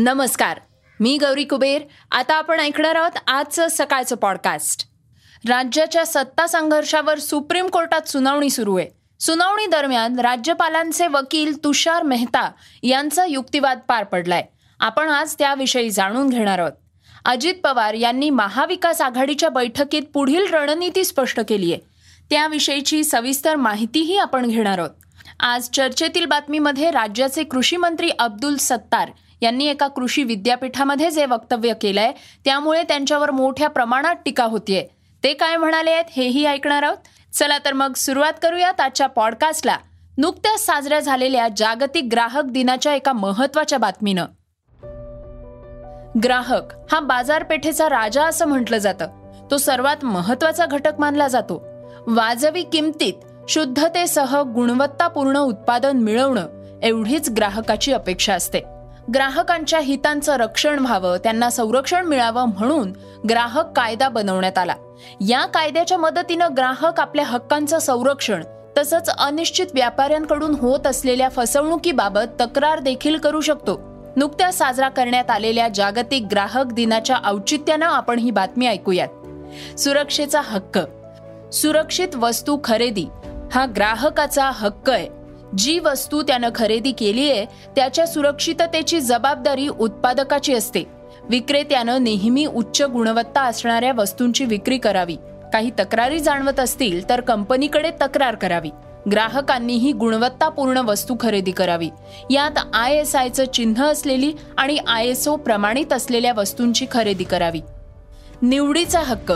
नमस्कार मी गौरी कुबेर. आता आपण ऐकणार आहोत आजचं सकाळचं पॉडकास्ट राज्याच्या सत्ता संघर्षावर सुप्रीम कोर्टात सुनावणी सुरू आहे. सुनावणी दरम्यान राज्यपालांचे वकील तुषार मेहता यांचा युक्तिवाद पार पडलाय. आपण आज त्याविषयी जाणून घेणार आहोत. अजित पवार यांनी महाविकास आघाडीच्या बैठकीत पुढील रणनीती स्पष्ट केली आहे. त्याविषयीची सविस्तर माहितीही आपण घेणार आहोत. आज चर्चेतील बातमीमध्ये राज्याचे कृषी मंत्री अब्दुल सत्तार यांनी एका कृषी विद्यापीठामध्ये जे वक्तव्य केलंय त्यामुळे त्यांच्यावर मोठ्या प्रमाणात टीका होतीये. ते काय म्हणाले आहेत हेही ऐकणार आहोत. चला तर मग सुरुवात करूयात आजच्या पॉडकास्टला नुकत्याच साजऱ्या झालेल्या जागतिक ग्राहक दिनाच्या एका महत्त्वाच्या बातमीनं. ग्राहक हा बाजारपेठेचा राजा असं म्हटलं जातं. तो सर्वात महत्त्वाचा घटक मानला जातो. वाजवी किमतीत शुद्धतेसह गुणवत्तापूर्ण उत्पादन मिळवणं एवढीच ग्राहकाची अपेक्षा असते. ग्राहकांच्या हितांचं रक्षण व्हावं त्यांना संरक्षण मिळावं म्हणून ग्राहक कायदा बनवण्यात आला. या कायद्याच्या मदतीनं ग्राहक आपल्या हक्कांचं संरक्षण तसंच अनिश्चित व्यापाऱ्यांकडून होत असलेल्या फसवणुकीबाबत तक्रार देखील करू शकतो. नुकत्याच साजरा करण्यात आलेल्या जागतिक ग्राहक दिनाच्या औचित्यानं आपण ही बातमी ऐकूयात. सुरक्षेचा हक्क. सुरक्षित वस्तू खरेदी हा ग्राहकाचा हक्क आहे. जी वस्तू त्यानं खरेदी केली आहे त्याच्या सुरक्षिततेची जबाबदारी उत्पादकाची असते. विक्रेत्यानं नेहमी उच्च गुणवत्ता असणाऱ्या वस्तूंची विक्री करावी. काही तक्रारी जाणवत असतील तर कंपनीकडे तक्रार करावी. ग्राहकांनीही गुणवत्तापूर्ण वस्तू खरेदी करावी. यात आय एस आयचं चिन्ह असलेली आणि आय एस ओ प्रमाणित असलेल्या वस्तूंची खरेदी करावी. निवडीचा हक्क.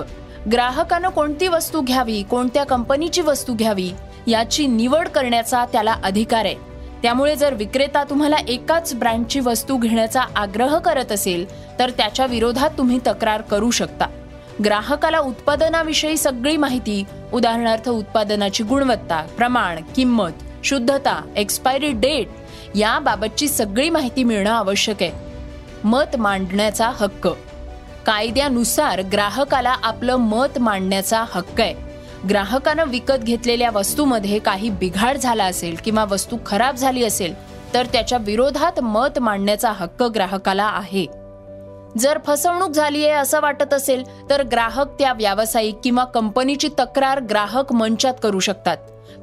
ग्राहकानं कोणती वस्तू घ्यावी कोणत्या कंपनीची वस्तू घ्यावी याची निवड करण्याचा त्याला अधिकार आहे. त्यामुळे जर विक्रेता तुम्हाला एकाच ब्रँडची वस्तू घेण्याचा आग्रह करत असेल तर त्याच्या विरोधात तुम्ही तक्रार करू शकता. ग्राहकाला उत्पादनाविषयी सगळी माहिती उदाहरणार्थ उत्पादनाची गुणवत्ता प्रमाण किंमत शुद्धता एक्सपायरी डेट याबाबतची सगळी माहिती मिळणं आवश्यक आहे. मत मांडण्याचा हक्क. कायद्यानुसार ग्राहकाला आपलं मत मांडण्याचा हक्क आहे. ग्राहकानं विकत घेतलेल्या वस्तूमध्ये काही बिघाड झाला असेल किंवा वस्तू खराब झाली असेल तर त्याच्या विरोधात मत मांडण्याचा हक्क ग्राहकाला आहे. जर फसवणूक झाली आहे असं वाटत असेल तर ग्राहक त्या व्यावसायिक किंवा कंपनीची तक्रार ग्राहक मंचात करू शकतात.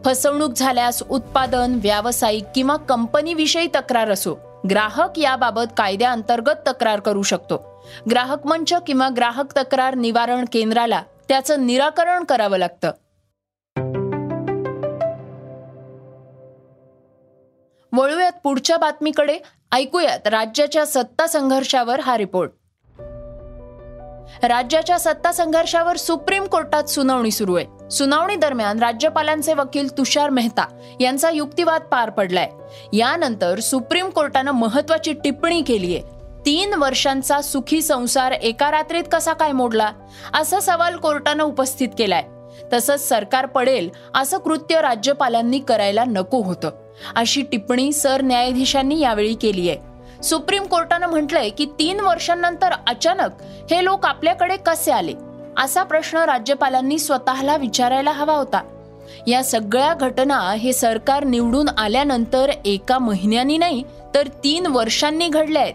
फसवणूक झाल्यास उत्पादन व्यावसायिक किंवा कंपनीविषयी तक्रार असो. ग्राहक याबाबत कायद्याअंतर्गत तक्रार करू शकतो. ग्राहक मंच किंवा ग्राहक तक्रार निवारण केंद्राला त्याचं निराकरण करावं लागतं. वळूयात पुढच्या बातमीकडे. ऐकूयात राज्याच्या सत्ता संघर्षावर हा रिपोर्ट. राज्याच्या सत्ता संघर्षावर सुप्रीम कोर्टात सुनावणी सुरू आहे. सुनावणी दरम्यान राज्यपालांचे वकील तुषार मेहता यांचा युक्तिवाद पार पडलाय. यानंतर सुप्रीम कोर्टानं महत्वाची टिप्पणी केली आहे तीन वर्षांचा सुखी संसार एका रात्रीत कसा काय मोडला? असा सवाल कोर्टानं उपस्थित केलाय. तसंच सरकार पडेल असं कृत्य राज्यपालांनी करायला नको होतं. अशी टिप्पणी सरन्यायाधीशांनी यावेळी केली आहे. सुप्रीम कोर्टानं म्हटलंय की तीन वर्षांनंतर अचानक हे लोक आपल्याकडे कसे आले? असा प्रश्न राज्यपालांनी स्वतःला विचारायला हवा होता. या सगळ्या घटना हे सरकार निवडून आल्यानंतर एका महिन्यानी नाही तर तीन वर्षांनी घडल्या आहेत.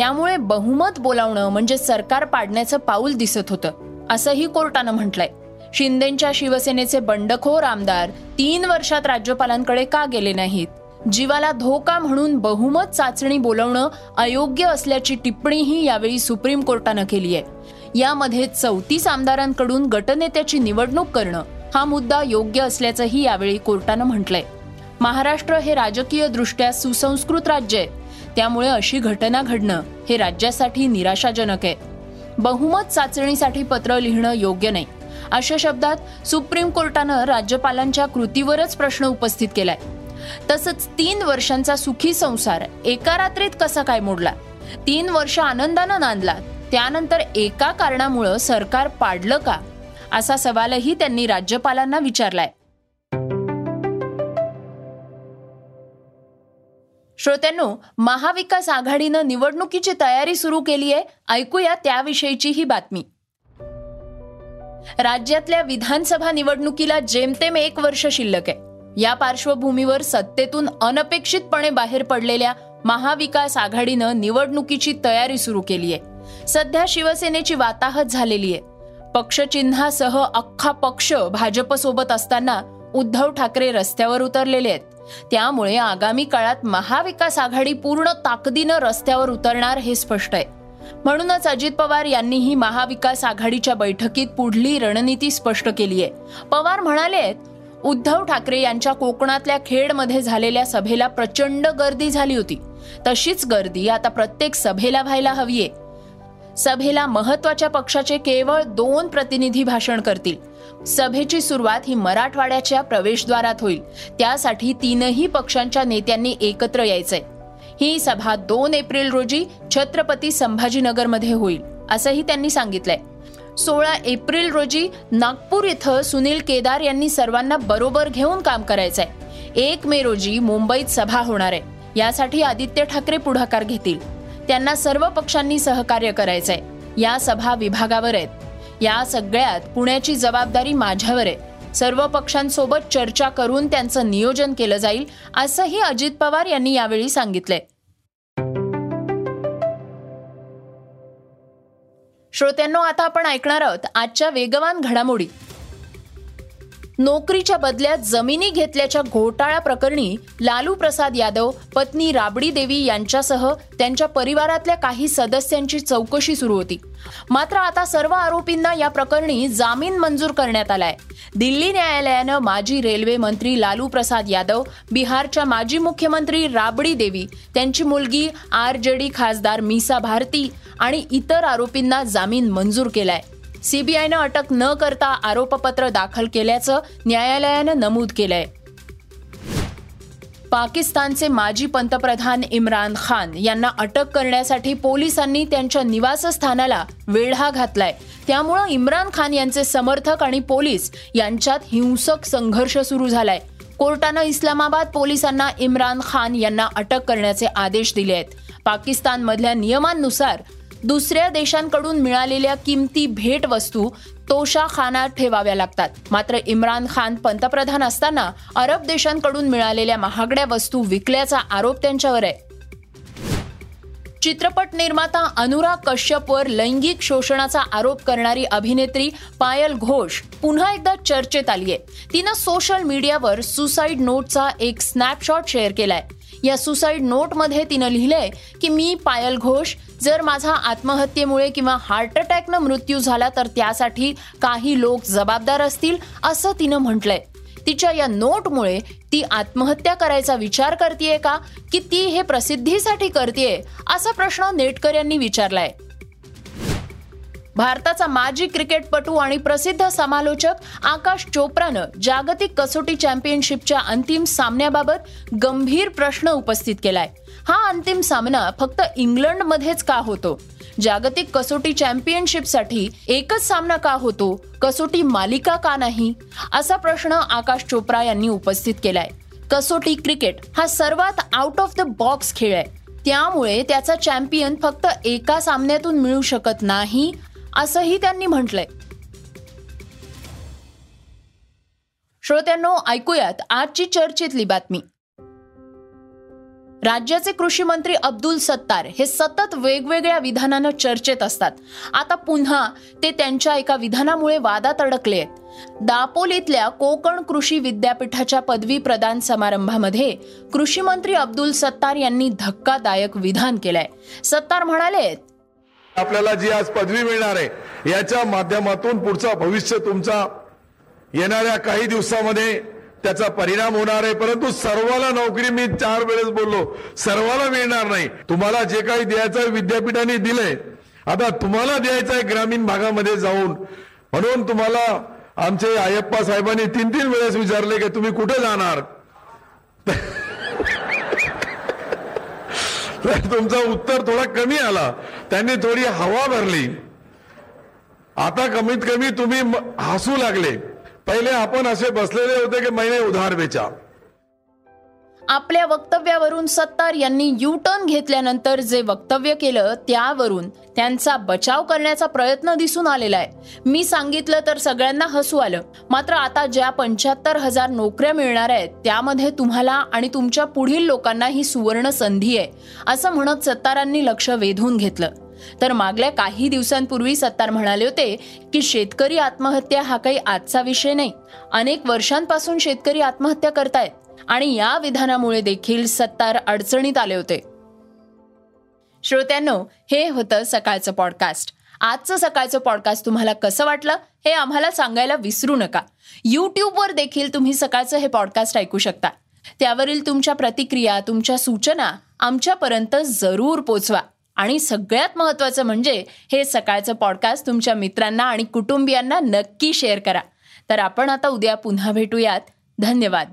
त्यामुळे बहुमत बोलावणं म्हणजे सरकार पाडण्याचं पाऊल दिसत होतं असंही कोर्टानं म्हटलंय. शिंदेच्या शिवसेनेचे बंडखोर आमदार तीन वर्षात राज्यपालांकडे का गेले नाहीत? जीवाला धोका म्हणून बहुमत चाचणी बोलवणं अयोग्य असल्याची टिप्पणीही यावेळी सुप्रीम कोर्टानं केली आहे. यामध्ये चौतीस आमदारांकडून गटनेत्याची निवडणूक करणं हा मुद्दा योग्य असल्याचंही यावेळी कोर्टानं म्हटलंय. महाराष्ट्र हे राजकीय दृष्ट्या सुसंस्कृत राज्य आहे. त्यामुळे अशी घटना घडणं हे राज्यासाठी निराशाजनक आहे. बहुमत चाचणीसाठी पत्र लिहिणं योग्य नाही. अशा शब्दात सुप्रीम कोर्टानं राज्यपालांच्या कृतीवरच प्रश्न उपस्थित केलाय. तसंच तीन वर्षांचा सुखी संसार एका रात्रीत कसा काय मोडला? तीन वर्ष आनंदानं नांदला त्यानंतर एका कारणामुळं सरकार पाडलं का? असा सवालही त्यांनी राज्यपालांना विचारलाय. श्रोत्यांनो महाविकास आघाडीनं निवडणुकीची तयारी सुरू केली आहे. ऐकूया त्याविषयीची ही बातमी. राज्यातल्या विधानसभा निवडणुकीला जेमतेम एक वर्ष शिल्लक आहे. या पार्श्वभूमीवर सत्तेतून अनपेक्षितपणे बाहेर पडलेल्या महाविकास आघाडीनं निवडणुकीची तयारी सुरू केली आहे. सध्या शिवसेनेची वाताहत झालेली आहे. पक्षचिन्हासह अख्खा पक्ष भाजपसोबत असताना उद्धव ठाकरे रस्त्यावर उतरलेले आहेत. त्यामुळे आगामी काळात महाविकास आघाडी पूर्ण ताकदीनं रस्त्यावर उतरणार हे स्पष्ट आहे. म्हणूनच अजित पवार यांनीही महाविकास आघाडीच्या बैठकीत पुढली रणनीती स्पष्ट केली आहे. पवार म्हणाले उद्धव ठाकरे यांच्या कोकणातल्या खेडमध्ये झालेल्या सभेला प्रचंड गर्दी झाली होती. तशीच गर्दी आता प्रत्येक सभेला व्हायला हवीये सभेला महत्त्वाच्या पक्षाचे केवळ दोन प्रतिनिधी भाषण करतील. सभेची सुरुवात ही मराठवाड्याच्या प्रवेशद्वारात होईल. त्यासाठी तीनही पक्षांच्या नेत्यांनी एकत्र यायचंय. ही सभा दोन एप्रिल रोजी छत्रपती संभाजीनगरमध्ये होईल असंही त्यांनी सांगितलंय. सोळा एप्रिल रोजी नागपूर इथं सुनील केदार यांनी सर्वांना बरोबर घेऊन काम करायचंय. एक मे रोजी मुंबईत सभा होणार आहे. यासाठी आदित्य ठाकरे पुढाकार घेतील. त्यांना सर्व पक्षांनी सहकार्य करायचंय. या सभा विभागावर आहेत. या सगळ्यात पुण्याची जबाबदारी माझ्यावर आहे. सर्व पक्षांसोबत चर्चा करून त्यांचं नियोजन केलं जाईल असंही अजित पवार यांनी यावेळी सांगितलंय. श्रोत्यांनो आता आपण ऐकणार आहोत आजच्या वेगवान घडामोडी. नोकरीच्या बदल्यात जमिनी घेतल्याच्या घोटाळा प्रकरणी लालू प्रसाद यादव पत्नी राबडी देवी यांच्यासह त्यांच्या परिवारातल्या काही सदस्यांची चौकशी सुरू होती. मात्र आता सर्व आरोपींना या प्रकरणी जामीन मंजूर करण्यात आलाय. दिल्ली न्यायालयानं माजी रेल्वे मंत्री लालू प्रसाद यादव बिहारच्या माजी मुख्यमंत्री राबडी देवी त्यांची मुलगी आर जे डी खासदार मीसा भारती आणि इतर आरोपींना जामीन मंजूर केलाय. सीबीआयनं अटक न करता आरोपपत्र दाखल केल्याचं न्यायालयानं नमूद केलंय. पाकिस्तानचे माजी पंतप्रधान इम्रान खान यांना अटक करण्यासाठी पोलिसांनी त्यांच्या निवासस्थानाला वेढा घातलाय. त्यामुळं इम्रान खान यांचे समर्थक आणि पोलीस यांच्यात हिंसक संघर्ष सुरू झालाय. कोर्टानं इस्लामाबाद पोलिसांना इम्रान खान यांना अटक करण्याचे आदेश दिले आहेत पाकिस्तानमधल्या नियमांनुसार दुसऱ्या देशांकडून मिळालेल्या किमती भेटवस्तू तोशा खानात ठेवाव्या लागतात. मात्र इम्रान खान पंतप्रधान असताना अरब देशांकडून मिळालेल्या महागड्या वस्तू विकल्याचा आरोप त्यांच्यावर आहे. चित्रपट निर्माता अनुराग कश्यपवर लैंगिक शोषणाचा आरोप करणारी अभिनेत्री पायल घोष पुन्हा एकदा चर्चेत आली आहे तिनं सोशल मीडियावर सुसाईड नोटचा एक स्नॅपशॉट शेअर केलाय. या सुसाईड नोटमध्ये तिनं लिहिलंय की मी पायल घोष जर माझा आत्महत्येमुळे किंवा हार्ट अटॅकनं मृत्यू झाला तर त्यासाठी काही लोक जबाबदार असतील असं तिनं म्हटलंय. तिच्या या नोटमुळे ती आत्महत्या करायचा विचार करतेय का? की ती हे प्रसिद्धीसाठी करतेय? असा प्रश्न नेटकऱ्यांनी विचारलाय. भारताचा माजी क्रिकेटपटू आणि प्रसिद्ध समालोचक आकाश चोप्रानं जागतिक कसोटी चॅम्पियनशिपच्या अंतिम सामन्याबाबत गंभीर प्रश्न उपस्थित केलाय. हा अंतिम सामना फक्त इंग्लंडमध्येच का होतो? जागतिक कसोटी चॅम्पियनशिपसाठी एकच सामना का होतो? कसोटी मालिका का नाही? असा प्रश्न आकाश चोप्रा यांनी उपस्थित केलाय. कसोटी क्रिकेट हा सर्वात आउट ऑफ द बॉक्स खेळ आहे. त्यामुळे त्याचा चॅम्पियन फक्त एका सामन्यातून मिळू शकत नाही असंही त्यांनी म्हटलंय. श्रोत्यांनो ऐकूयात आजची चर्चेतली बातमी. राज्याचे कृषी मंत्री अब्दुल सत्तार हे सतत वेगवेगळ्या विधानानं चर्चेत असतात. आता पुन्हा ते त्यांच्या एका विधानामुळे वादात अडकले आहेत. दापोलीतल्या कोकण कृषी विद्यापीठाच्या पदवी प्रदान समारंभामध्ये कृषी मंत्री अब्दुल सत्तार यांनी धक्कादायक विधान केलंय. सत्तार म्हणाले आपल्याला जी आज पदवी मिळणार आहे याच्या माध्यमातून पुढचा भविष्य तुमचा येणाऱ्या काही दिवसामध्ये त्याचा परिणाम होणार आहे. परंतु सर्वाला नोकरी मी चार वेळेस बोललो सर्वाला मिळणार नाही. तुम्हाला जे काही द्यायचं विद्यापीठाने दिलंय आता तुम्हाला द्यायचं आहे ग्रामीण भागामध्ये जाऊन. म्हणून तुम्हाला आमचे आयप्पा साहेबांनी तीन तीन वेळेस विचारले की तुम्ही कुठे जाणार? तर तुमचं उत्तर थोडा कमी आला. त्यांनी थोडी हवा भरली. आता कमीत कमी तुम्ही हसू लागले. पहिले आपण असे बसलेले होते की महिने उधार बेचा. आपल्या वक्तव्यावरून सत्तार यांनी यू टर्न घेतल्यानंतर जे वक्तव्य केलं त्यावरून त्यांचा बचाव करण्याचा प्रयत्न दिसून आलेला आहे. मी सांगितलं तर सगळ्यांना हसू आलं. मात्र आता ज्या पंच्याहत्तर हजार नोकऱ्या मिळणार आहेत त्यामध्ये तुम्हाला आणि तुमच्या पुढील लोकांना ही सुवर्ण संधी आहे असं म्हणत सत्तारांनी लक्ष वेधून घेतलं. तर मागल्या काही दिवसांपूर्वी सत्तार म्हणाले होते की शेतकरी आत्महत्या हा काही आजचा विषय नाही. अनेक वर्षांपासून शेतकरी आत्महत्या करतायत. आणि या विधानामुळे देखील सत्तार अडचणीत आले होते. श्रोत्यांनो हे होतं सकाळचं पॉडकास्ट आजचं सकाळचं पॉडकास्ट तुम्हाला कसं वाटलं हे आम्हाला सांगायला विसरू नका. यूट्यूबवर देखील तुम्ही सकाळचं हे पॉडकास्ट ऐकू शकता. त्यावरील तुमच्या प्रतिक्रिया तुमच्या सूचना आमच्यापर्यंत जरूर पोचवा. आणि सगळ्यात महत्त्वाचं म्हणजे हे सकाळचं पॉडकास्ट तुमच्या मित्रांना आणि कुटुंबियांना नक्की शेअर करा. तर आपण आता उद्या पुन्हा भेटूयात. धन्यवाद.